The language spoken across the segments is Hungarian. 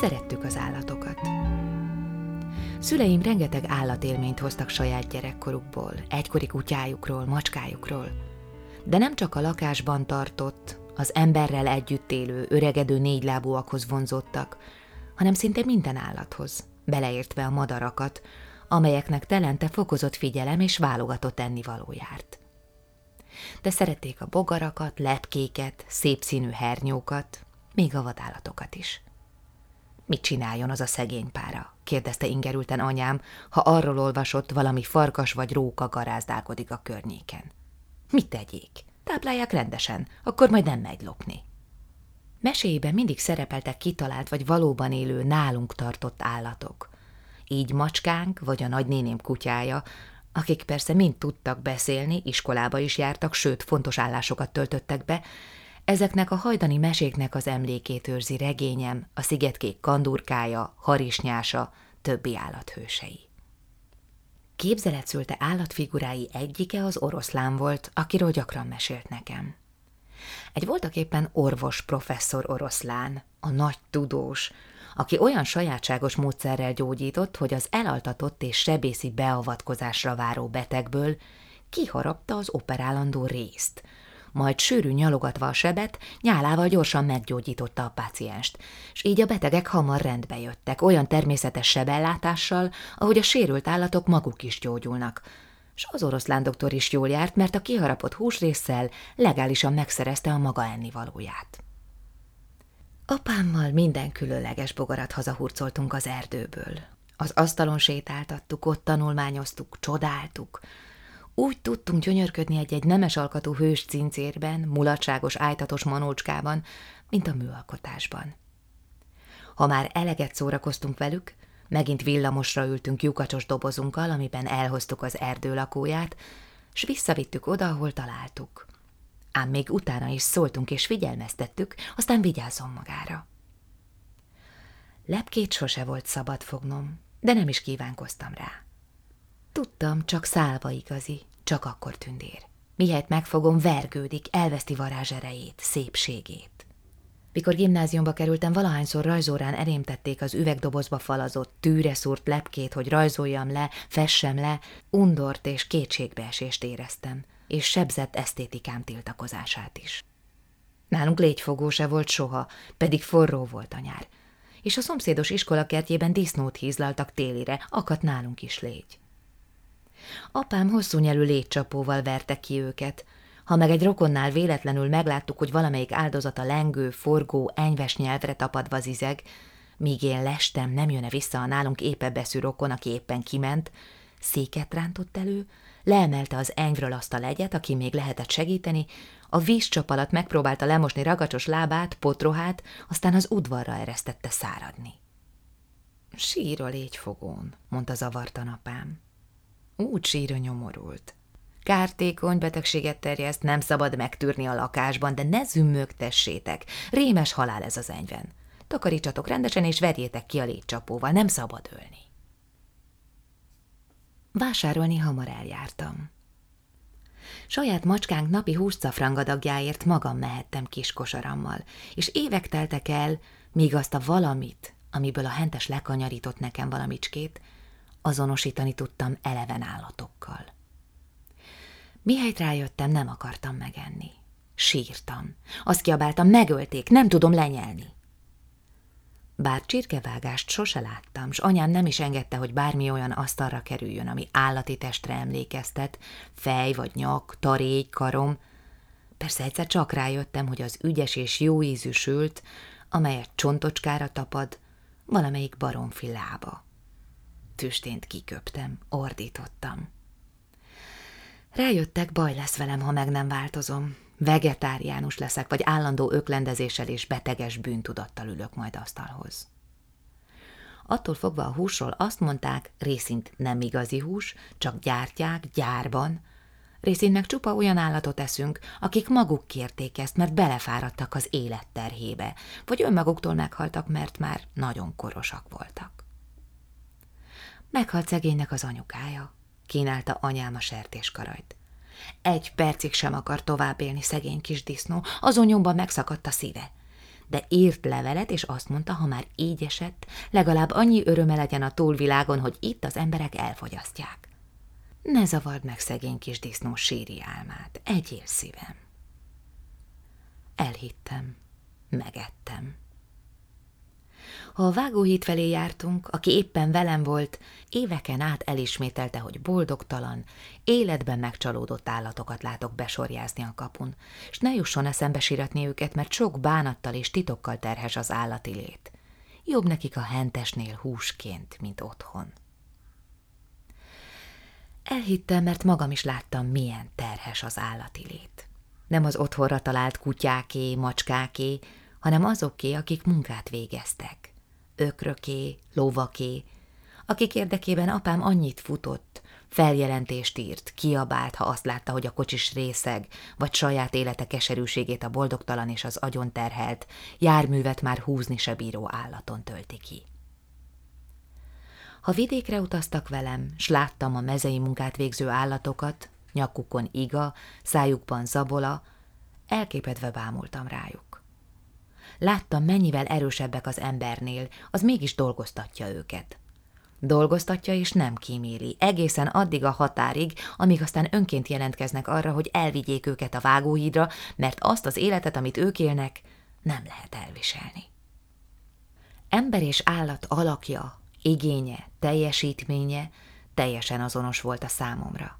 Szerettük az állatokat. Szüleim rengeteg állatélményt hoztak saját gyerekkorukból, egykori kutyájukról, macskájukról. De nem csak a lakásban tartott, az emberrel együtt élő, öregedő négylábúakhoz vonzottak, hanem szinte minden állathoz, beleértve a madarakat, amelyeknek telente fokozott figyelem és válogatott ennivaló járt. De szerették a bogarakat, lepkéket, szép színű hernyókat, még a vadállatokat is. Mit csináljon az a szegény pára? kérdezte ingerülten anyám, ha arról olvasott, valami farkas vagy róka garázdálkodik a környéken. Mit tegyék? Táplálják rendesen, akkor majd nem megy lopni. Meséiben mindig szerepeltek kitalált vagy valóban élő nálunk tartott állatok. Így macskánk vagy a nagynéném kutyája, akik persze mind tudtak beszélni, iskolába is jártak, sőt, fontos állásokat töltöttek be, ezeknek a hajdani meséknek az emlékét őrzi regényem, a szigetkék kandurkája, harisnyása, többi állathősei. Képzelet szülte állatfigurái egyike az oroszlán volt, akiről gyakran mesélt nekem. Egy voltaképpen orvos professzor oroszlán, a nagy tudós, aki olyan sajátságos módszerrel gyógyított, hogy az elaltatott és sebészi beavatkozásra váró betegből kiharapta az operálandó részt, majd sűrű nyalogatva a sebet, nyálával gyorsan meggyógyította a pácienst, és így a betegek hamar rendbe jöttek, olyan természetes sebellátással, ahogy a sérült állatok maguk is gyógyulnak. És az oroszlán doktor is jól járt, mert a kiharapott húsrészsel legálisan megszerezte a maga ennivalóját. Apámmal minden különleges bogarat hazahurcoltunk az erdőből. Az asztalon sétáltattuk, ott tanulmányoztuk, csodáltuk. Úgy tudtunk gyönyörködni egy-egy nemes alkatú hős cincérben, mulatságos ájtatos manócskában, mint a műalkotásban. Ha már eleget szórakoztunk velük, megint villamosra ültünk lyukacsos dobozunkkal, amiben elhoztuk az erdő lakóját, s visszavittük oda, ahol találtuk ám még utána is szóltunk és figyelmeztettük, aztán vigyázzon magára. Lepkét sose volt szabad fognom, de nem is kívánkoztam rá. Tudtam, csak szálva igazi, csak akkor tündér. Mihelyt megfogom, vergődik, elveszti varázserejét, szépségét. Mikor gimnáziumba kerültem, valahányszor rajzórán elémtették az üvegdobozba falazott, tűre szúrt lepkét, hogy rajzoljam le, fessem le, undort és kétségbeesést éreztem – és sebzett esztétikám tiltakozását is. Nálunk légyfogó se volt soha, pedig forró volt a nyár, és a szomszédos iskola kertjében disznót hízlaltak télire, akadt nálunk is légy. Apám hosszú nyelű légycsapóval verte ki őket, ha meg egy rokonnál véletlenül megláttuk, hogy valamelyik áldozata lengő, forgó, enyves nyelvre tapadva zizeg, míg én lestem, nem jönne vissza a nálunk éppe beszű rokon, aki éppen kiment, széket rántott elő, leemelte az enyvről azt a legyet, aki még lehetett segíteni, a vízcsap alatt megpróbálta lemosni ragacsos lábát, potrohát, aztán az udvarra eresztette száradni. Sír a légyfogón, mondta zavartan apám. Úgy sír a nyomorult. Kártékony betegséget terjeszt, nem szabad megtűrni a lakásban, de ne zümmögtessétek. Rémes halál ez az enyven. Takarítsatok rendesen, és verjétek ki a légycsapóval, nem szabad ölni. Vásárolni hamar eljártam. Saját macskánk napi húscafrangadagjáért magam mehettem kis kosarammal, és évek teltek el, míg azt a valamit, amiből a hentes lekanyarított nekem valamicskét, azonosítani tudtam eleven állatokkal. Mihelyt rájöttem, nem akartam megenni. Sírtam. Azt kiabáltam, megölték, nem tudom lenyelni. Bár csirkevágást sose láttam, s anyám nem is engedte, hogy bármi olyan asztalra kerüljön, ami állati testre emlékeztet, fej vagy nyak, tarégy, karom. Persze egyszer csak rájöttem, hogy az ügyes és jó ízű sült, amelyet csontocskára tapad, valamelyik baromfi lába. Tüstént kiköptem, ordítottam. Rájöttek, baj lesz velem, ha meg nem változom. Vegetáriánus leszek, vagy állandó öklendezéssel és beteges bűntudattal ülök majd asztalhoz. Attól fogva a húsról azt mondták, részint nem igazi hús, csak gyártják, gyárban, részint meg csupa olyan állatot eszünk, akik maguk kérték ezt, mert belefáradtak az élet terhébe, vagy önmaguktól meghaltak, mert már nagyon korosak voltak. Meghalt szegénynek az anyukája, kínálta anyám a sertéskarajt. Egy percig sem akar tovább élni szegény kis disznó, azon nyomban megszakadt a szíve. De írt levelet, és azt mondta, ha már így esett, legalább annyi öröme legyen a túlvilágon, hogy itt az emberek elfogyasztják. Ne zavard meg szegény kis disznó síri álmát, egyél szívem. Elhittem, megettem. Ha a vágóhíd felé jártunk, aki éppen velem volt, éveken át elismételte, hogy boldogtalan, életben megcsalódott állatokat látok besorjázni a kapun, és ne jusson eszembe siratni őket, mert sok bánattal és titokkal terhes az állati lét. Jobb nekik a hentesnél húsként, mint otthon. Elhittem, mert magam is láttam, milyen terhes az állati lét. Nem az otthonra talált kutyáké, macskáké, hanem azoké, akik munkát végeztek ökröké, lovaké, akik érdekében apám annyit futott, feljelentést írt, kiabált, ha azt látta, hogy a kocsis részeg, vagy saját élete keserűségét a boldogtalan és az agyon terhelt, járművet már húzni se bíró állaton tölti ki. Ha vidékre utaztak velem, s láttam a mezei munkát végző állatokat, nyakukon iga, szájukban zabola, elképedve bámultam rájuk. Láttam, mennyivel erősebbek az embernél, az mégis dolgoztatja őket. Dolgoztatja és nem kíméli, egészen addig a határig, amíg aztán önként jelentkeznek arra, hogy elvigyék őket a vágóhídra, mert azt az életet, amit ők élnek, nem lehet elviselni. Ember és állat alakja, igénye, teljesítménye teljesen azonos volt a számomra.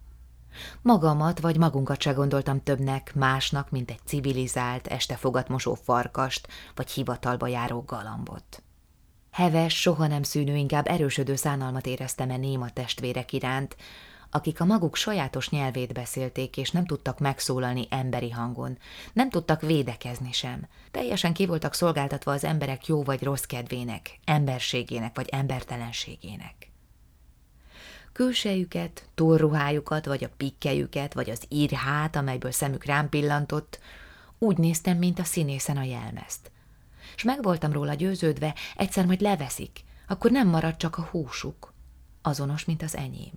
Magamat vagy magunkat se gondoltam többnek, másnak, mint egy civilizált, este fogatmosó farkast, vagy hivatalba járó galambot. Heves, soha nem szűnő, inkább erősödő szánalmat éreztem e néma testvérek iránt, akik a maguk sajátos nyelvét beszélték, és nem tudtak megszólalni emberi hangon, nem tudtak védekezni sem. Teljesen ki voltak szolgáltatva az emberek jó vagy rossz kedvének, emberségének vagy embertelenségének. Külsejüket, túlruhájukat, vagy a pikkejüket, vagy az írhát, amelyből szemük rám pillantott, úgy néztem, mint a színészen a jelmezt. És meg voltam róla győződve, egyszer majd leveszik, akkor nem marad csak a húsuk, azonos, mint az enyém.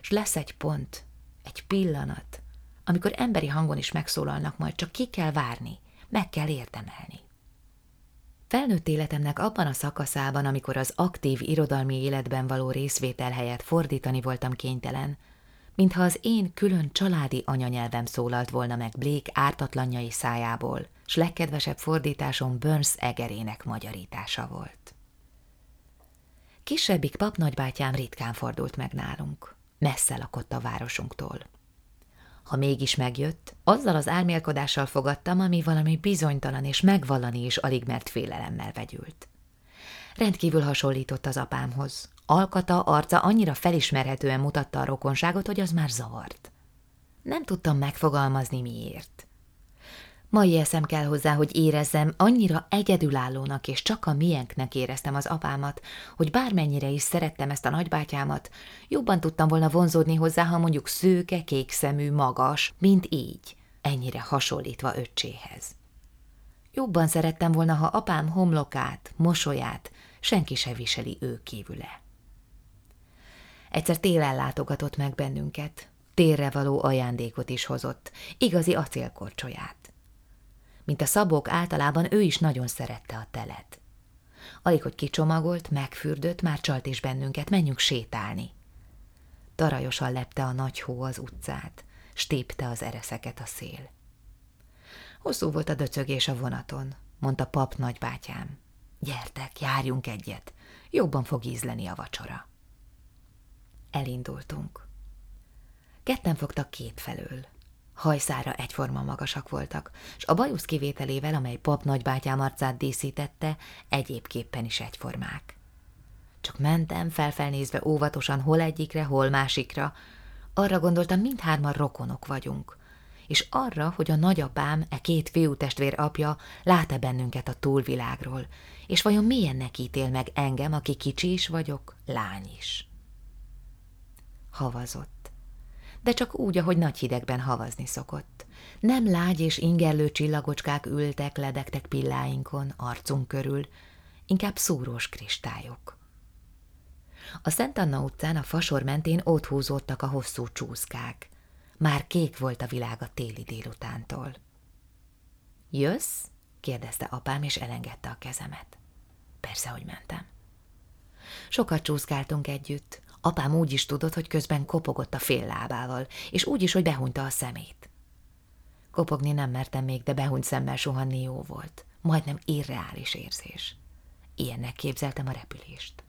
És lesz egy pont, egy pillanat, amikor emberi hangon is megszólalnak majd, csak ki kell várni, meg kell érdemelni. Felnőtt életemnek abban a szakaszában, amikor az aktív irodalmi életben való részvétel helyett fordítani voltam kénytelen, mintha az én külön családi anyanyelvem szólalt volna meg Blake ártatlanjai szájából, s legkedvesebb fordításom Burns egerének magyarítása volt. Kisebbik papnagybátyám ritkán fordult meg nálunk, messze lakott a városunktól. Ha mégis megjött, azzal az álmélkodással fogadtam, ami valami bizonytalan és megvallani is alig mert félelemmel vegyült. Rendkívül hasonlított az apámhoz. Alkata, arca annyira felismerhetően mutatta a rokonságot, hogy az már zavart. Nem tudtam megfogalmazni miért. Mai eszem kell hozzá, hogy érezzem, annyira egyedülállónak és csak a miénknek éreztem az apámat, hogy bármennyire is szerettem ezt a nagybátyámat, jobban tudtam volna vonzódni hozzá, ha mondjuk szőke, kékszemű, magas, mint így, ennyire hasonlítva öccséhez. Jobban szerettem volna, ha apám homlokát, mosolyát senki se viseli ő kívüle. Egyszer télen látogatott meg bennünket, térre való ajándékot is hozott, igazi acélkorcsolyát. Mint a szabók általában ő is nagyon szerette a telet. Alig, hogy kicsomagolt, megfürdött, már csalt is bennünket, menjünk sétálni. Tarajosan lepte a nagy hó az utcát, stépte az ereszeket a szél. Hosszú volt a döcögés a vonaton, mondta pap nagybátyám. Gyertek, járjunk egyet, jobban fog ízleni a vacsora. Elindultunk. Ketten fogtak két felől, hajszára egyforma magasak voltak, és a bajusz kivételével, amely pap nagybátyám arcát díszítette, egyébképpen is egyformák. Csak mentem, felfelnézve óvatosan hol egyikre, hol másikra, arra gondoltam, mindhárman rokonok vagyunk, és arra, hogy a nagyapám, e két fiútestvér apja lát-e bennünket a túlvilágról, és vajon milyennek ítél meg engem, aki kicsi is vagyok, lány is. Havazott de csak úgy, ahogy nagy hidegben havazni szokott. Nem lágy és ingerlő csillagocskák ültek, ledektek pilláinkon, arcunk körül, inkább szúrós kristályok. A Szent Anna utcán a fasor mentén ott húzódtak a hosszú csúszkák. Már kék volt a világ a téli délutántól. Jössz? kérdezte apám, és elengedte a kezemet. Persze, hogy mentem. Sokat csúszkáltunk együtt. Apám úgy is tudott, hogy közben kopogott a fél lábával, és úgy is, hogy behunyta a szemét. Kopogni nem mertem még, de behunyt szemmel suhanni jó volt. Majdnem irreális érzés. Ilyennek képzeltem a repülést.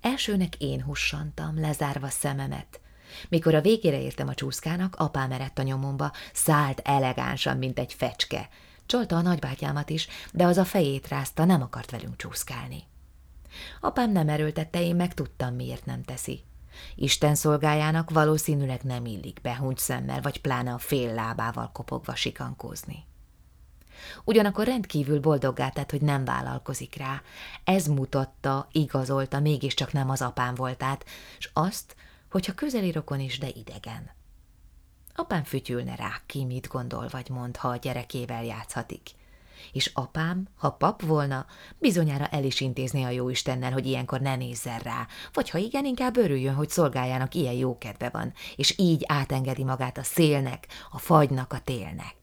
Elsőnek én hussantam, lezárva szememet. Mikor a végére értem a csúszkának, apám erett a nyomomba, szállt elegánsan, mint egy fecske. Csolta a nagybátyámat is, de az a fejét rázta, nem akart velünk csúszkálni. Apám nem erőltette, én meg tudtam, miért nem teszi. Isten szolgájának valószínűleg nem illik behunyt szemmel, vagy pláne a fél lábával kopogva sikankózni. Ugyanakkor rendkívül boldoggá tett, hogy nem vállalkozik rá. Ez mutatta, igazolta, mégiscsak nem az apám voltát, és azt, hogyha közeli rokon is, de idegen. Apám fütyülne rá, ki mit gondol vagy mond, ha a gyerekével játszhatik. És apám, ha pap volna, bizonyára el is intézné a jóistennel, hogy ilyenkor ne nézzen rá, vagy ha igen, inkább örüljön, hogy szolgájának ilyen jó kedve van, és így átengedi magát a szélnek, a fagynak, a télnek.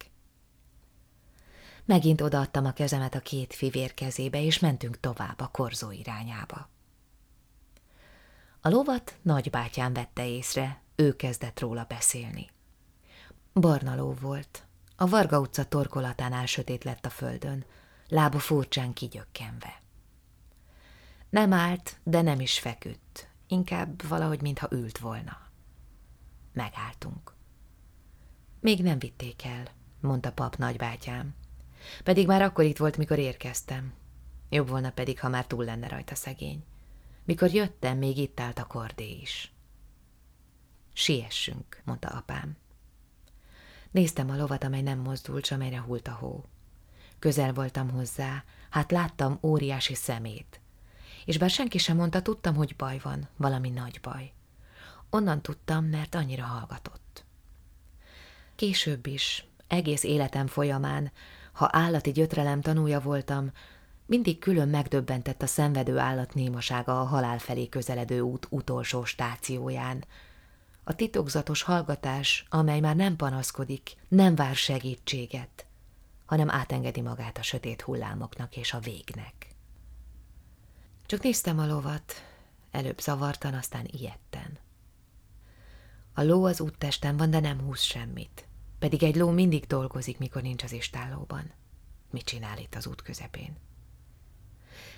Megint odaadtam a kezemet a két fivér kezébe, és mentünk tovább a korzó irányába. A lovat nagybátyám vette észre, ő kezdett róla beszélni. Barna ló volt. A Varga utca torkolatánál sötét lett a földön, lába furcsán kigyökkenve. Nem állt, de nem is feküdt, inkább valahogy, mintha ült volna. Megálltunk. Még nem vitték el, mondta pap nagybátyám. Pedig már akkor itt volt, mikor érkeztem. Jobb volna pedig, ha már túl lenne rajta szegény. Mikor jöttem, még itt állt a kordé is. Siessünk, mondta apám. Néztem a lovat, amely nem mozdult, s amelyre hult a hó. Közel voltam hozzá, hát láttam óriási szemét. És bár senki sem mondta, tudtam, hogy baj van, valami nagy baj. Onnan tudtam, mert annyira hallgatott. Később is, egész életem folyamán, ha állati gyötrelem tanúja voltam, mindig külön megdöbbentett a szenvedő állat némasága a halál felé közeledő út utolsó stációján. A titokzatos hallgatás, amely már nem panaszkodik, nem vár segítséget, hanem átengedi magát a sötét hullámoknak és a végnek. Csak néztem a lovat, előbb zavartan, aztán ilyetten. A ló az úttesten van, de nem húz semmit. Pedig egy ló mindig dolgozik, mikor nincs az istállóban. Mit csinál itt az út közepén?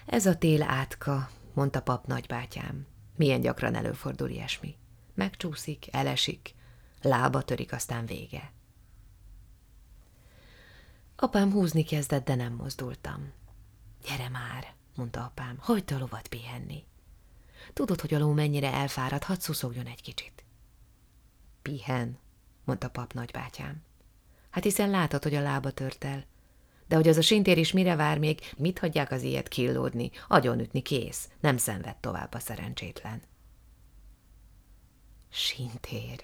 Ez a tél átka, mondta pap nagybátyám. Milyen gyakran előfordul ilyesmi. Megcsúszik, elesik, lába törik, aztán vége. Apám húzni kezdett, de nem mozdultam. Gyere már, mondta apám, hagyd a lovat pihenni. Tudod, hogy a ló mennyire elfárad, hadd szuszogjon egy kicsit. Pihen, mondta pap nagybátyám. Hát hiszen látod, hogy a lába tört el. De hogy az a sintér is mire vár még, mit hagyják az ilyet killódni, agyonütni kész, nem szenved tovább a szerencsétlen. Sintér.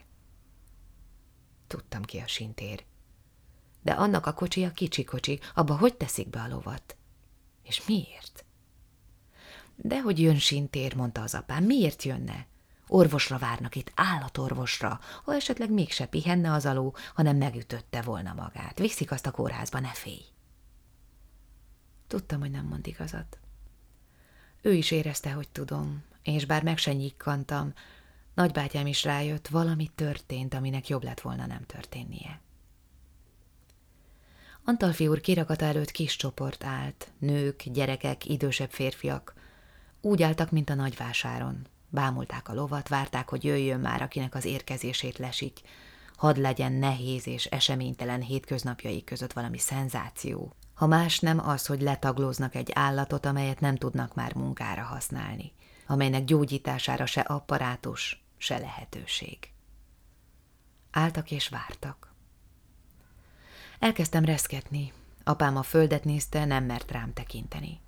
Tudtam ki a sintér. De annak a kocsi a kicsi kocsi, abba hogy teszik be a lovat? És miért? Dehogy jön sintér, mondta az apám, miért jönne? Orvosra várnak itt, állatorvosra, ha esetleg mégse pihenne az aló, hanem megütötte volna magát. Viszik azt a kórházba, ne félj. Tudtam, hogy nem mond igazat. Ő is érezte, hogy tudom, és bár meg se nyikkantam, nagybátyám is rájött, valami történt, aminek jobb lett volna nem történnie. Antalfi úr kirakata előtt kis csoport állt, nők, gyerekek, idősebb férfiak. Úgy álltak, mint a nagyvásáron, Bámulták a lovat, várták, hogy jöjjön már, akinek az érkezését lesik. Hadd legyen nehéz és eseménytelen hétköznapjai között valami szenzáció. Ha más nem az, hogy letaglóznak egy állatot, amelyet nem tudnak már munkára használni, amelynek gyógyítására se apparátus, se lehetőség. Álltak és vártak. Elkezdtem reszketni. Apám a földet nézte, nem mert rám tekinteni.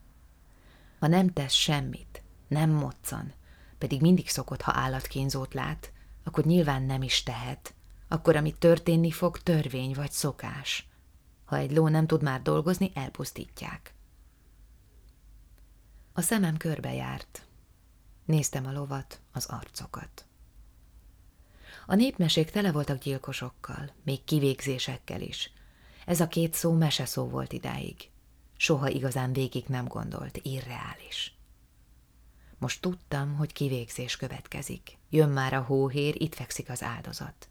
Ha nem tesz semmit, nem moccan, pedig mindig szokott, ha állatkínzót lát, akkor nyilván nem is tehet. Akkor, ami történni fog, törvény vagy szokás. Ha egy ló nem tud már dolgozni, elpusztítják. A szemem körbejárt. Néztem a lovat, az arcokat. A népmesék tele voltak gyilkosokkal, még kivégzésekkel is. Ez a két szó mese szó volt idáig. Soha igazán végig nem gondolt, irreális. Most tudtam, hogy kivégzés következik. Jön már a hóhér, itt fekszik az áldozat.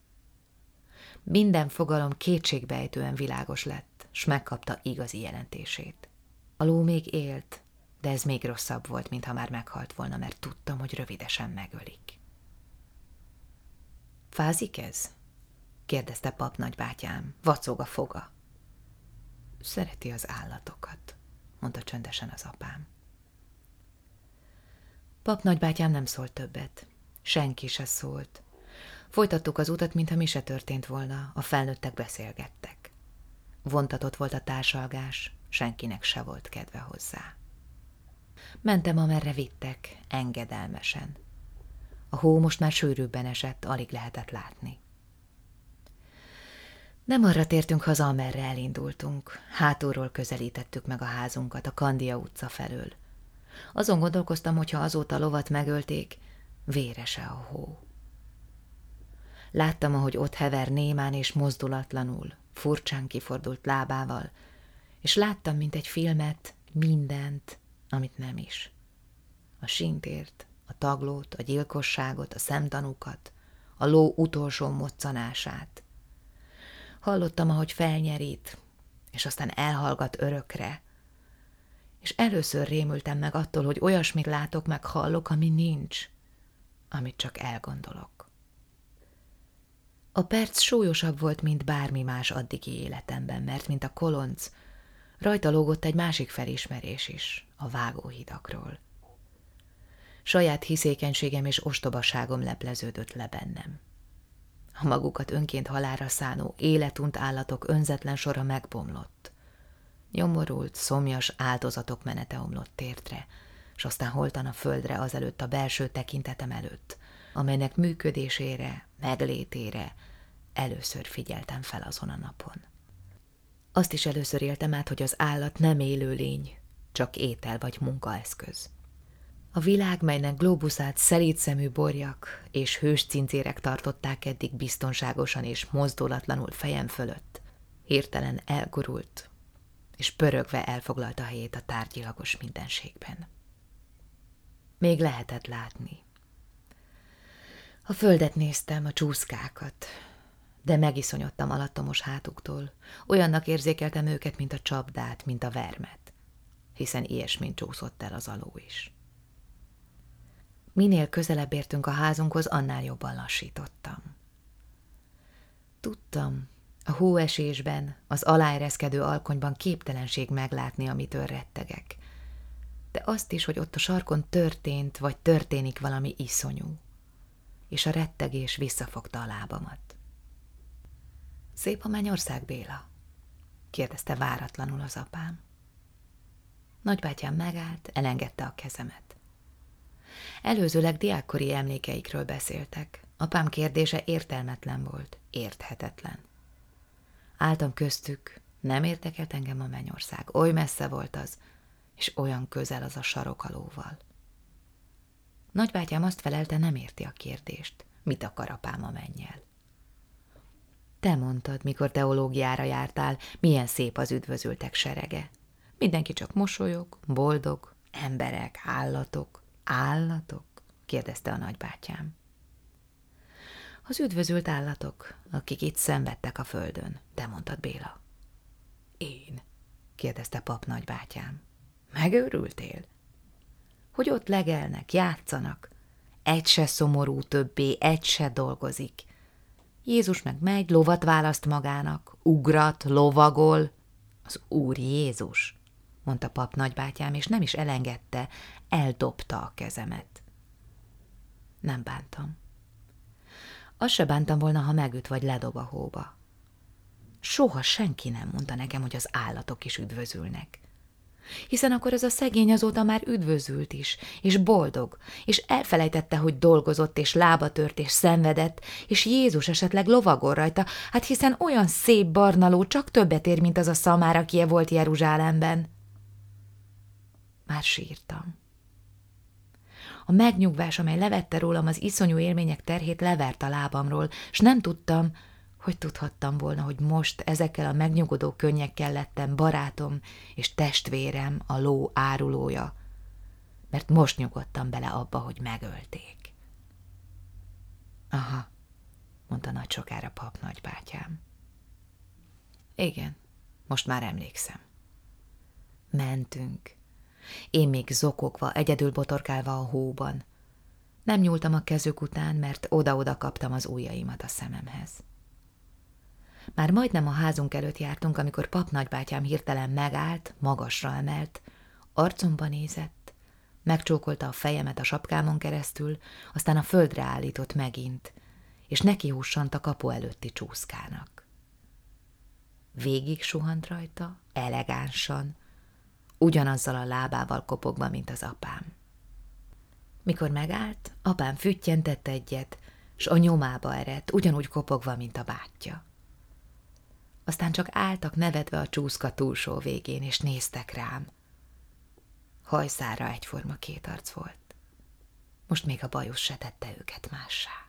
Minden fogalom kétségbejtően világos lett, s megkapta igazi jelentését. A ló még élt, de ez még rosszabb volt, mintha már meghalt volna, mert tudtam, hogy rövidesen megölik. Fázik ez? kérdezte pap nagybátyám. Vacog a foga. Szereti az állatokat, mondta csöndesen az apám. Pap nagybátyám nem szólt többet. Senki se szólt. Folytattuk az utat, mintha mi se történt volna, a felnőttek beszélgettek. Vontatott volt a társalgás, senkinek se volt kedve hozzá. Mentem, amerre vittek, engedelmesen. A hó most már sűrűbben esett, alig lehetett látni. Nem arra tértünk haza, amerre elindultunk. Hátulról közelítettük meg a házunkat, a Kandia utca felől. Azon gondolkoztam, hogyha azóta lovat megölték, vérese a hó. Láttam, ahogy ott hever némán és mozdulatlanul, furcsán kifordult lábával, és láttam, mint egy filmet, mindent, amit nem is. A sintért, taglót, a gyilkosságot, a szemtanúkat, a ló utolsó moccanását. Hallottam, ahogy felnyerít, és aztán elhallgat örökre. És először rémültem meg attól, hogy olyasmit látok, meg hallok, ami nincs, amit csak elgondolok. A perc súlyosabb volt, mint bármi más addigi életemben, mert mint a kolonc, rajta lógott egy másik felismerés is, a vágóhidakról. Saját hiszékenységem és ostobaságom lepleződött le bennem. A magukat önként halára szánó életunt állatok önzetlen sora megbomlott. Nyomorult, szomjas áldozatok menete omlott tértre, s aztán holtan a földre azelőtt a belső tekintetem előtt, amelynek működésére, meglétére először figyeltem fel azon a napon. Azt is először éltem át, hogy az állat nem élő lény, csak étel vagy munkaeszköz. A világ, melynek globuszát szemű borjak és hős cincérek tartották eddig biztonságosan és mozdulatlanul fejem fölött, hirtelen elgurult, és pörögve elfoglalta helyét a tárgyilagos mindenségben. Még lehetett látni. A földet néztem, a csúszkákat, de megiszonyodtam alattomos hátuktól, olyannak érzékeltem őket, mint a csapdát, mint a vermet, hiszen ilyesmint csúszott el az aló is. Minél közelebb értünk a házunkhoz, annál jobban lassítottam. Tudtam, a hóesésben, az aláereszkedő alkonyban képtelenség meglátni, amitől rettegek, de azt is, hogy ott a sarkon történt, vagy történik valami iszonyú, és a rettegés visszafogta a lábamat. Szép a mennyország, Béla? kérdezte váratlanul az apám. Nagybátyám megállt, elengedte a kezemet. Előzőleg diákkori emlékeikről beszéltek. Apám kérdése értelmetlen volt, érthetetlen. Áltam köztük, nem értekelt engem a mennyország, oly messze volt az, és olyan közel az a sarokalóval. Nagybátyám azt felelte, nem érti a kérdést. Mit akar apám a mennyel? Te mondtad, mikor teológiára jártál, milyen szép az üdvözültek serege. Mindenki csak mosolyog, boldog, emberek, állatok. Állatok? kérdezte a nagybátyám. Az üdvözült állatok, akik itt szenvedtek a földön, te mondtad Béla. Én? kérdezte pap nagybátyám. Megőrültél? Hogy ott legelnek, játszanak. Egy se szomorú többé, egy se dolgozik. Jézus meg megy, lovat választ magának, ugrat, lovagol. Az Úr Jézus mondta pap nagybátyám, és nem is elengedte, eldobta a kezemet. Nem bántam. Azt se bántam volna, ha megüt vagy ledob a hóba. Soha senki nem mondta nekem, hogy az állatok is üdvözülnek. Hiszen akkor ez a szegény azóta már üdvözült is, és boldog, és elfelejtette, hogy dolgozott, és lába tört, és szenvedett, és Jézus esetleg lovagol rajta, hát hiszen olyan szép barnaló csak többet ér, mint az a szamár, aki volt Jeruzsálemben. Már sírtam. A megnyugvás, amely levette rólam az iszonyú élmények terhét, levert a lábamról, s nem tudtam, hogy tudhattam volna, hogy most ezekkel a megnyugodó könnyekkel lettem barátom és testvérem, a ló árulója, mert most nyugodtam bele abba, hogy megölték. Aha, mondta nagy sokára pap nagybátyám. Igen, most már emlékszem. Mentünk. Én még zokogva, egyedül botorkálva a hóban. Nem nyúltam a kezük után, mert oda-oda kaptam az ujjaimat a szememhez. Már majdnem a házunk előtt jártunk, amikor pap nagybátyám hirtelen megállt, magasra emelt, arcomba nézett, megcsókolta a fejemet a sapkámon keresztül, aztán a földre állított megint, és neki a kapu előtti csúszkának. Végig suhant rajta, elegánsan, ugyanazzal a lábával kopogva, mint az apám. Mikor megállt, apám füttyentett egyet, s a nyomába eredt, ugyanúgy kopogva, mint a bátyja. Aztán csak álltak nevetve a csúszka túlsó végén, és néztek rám. Hajszára egyforma két arc volt. Most még a bajus se tette őket mássá.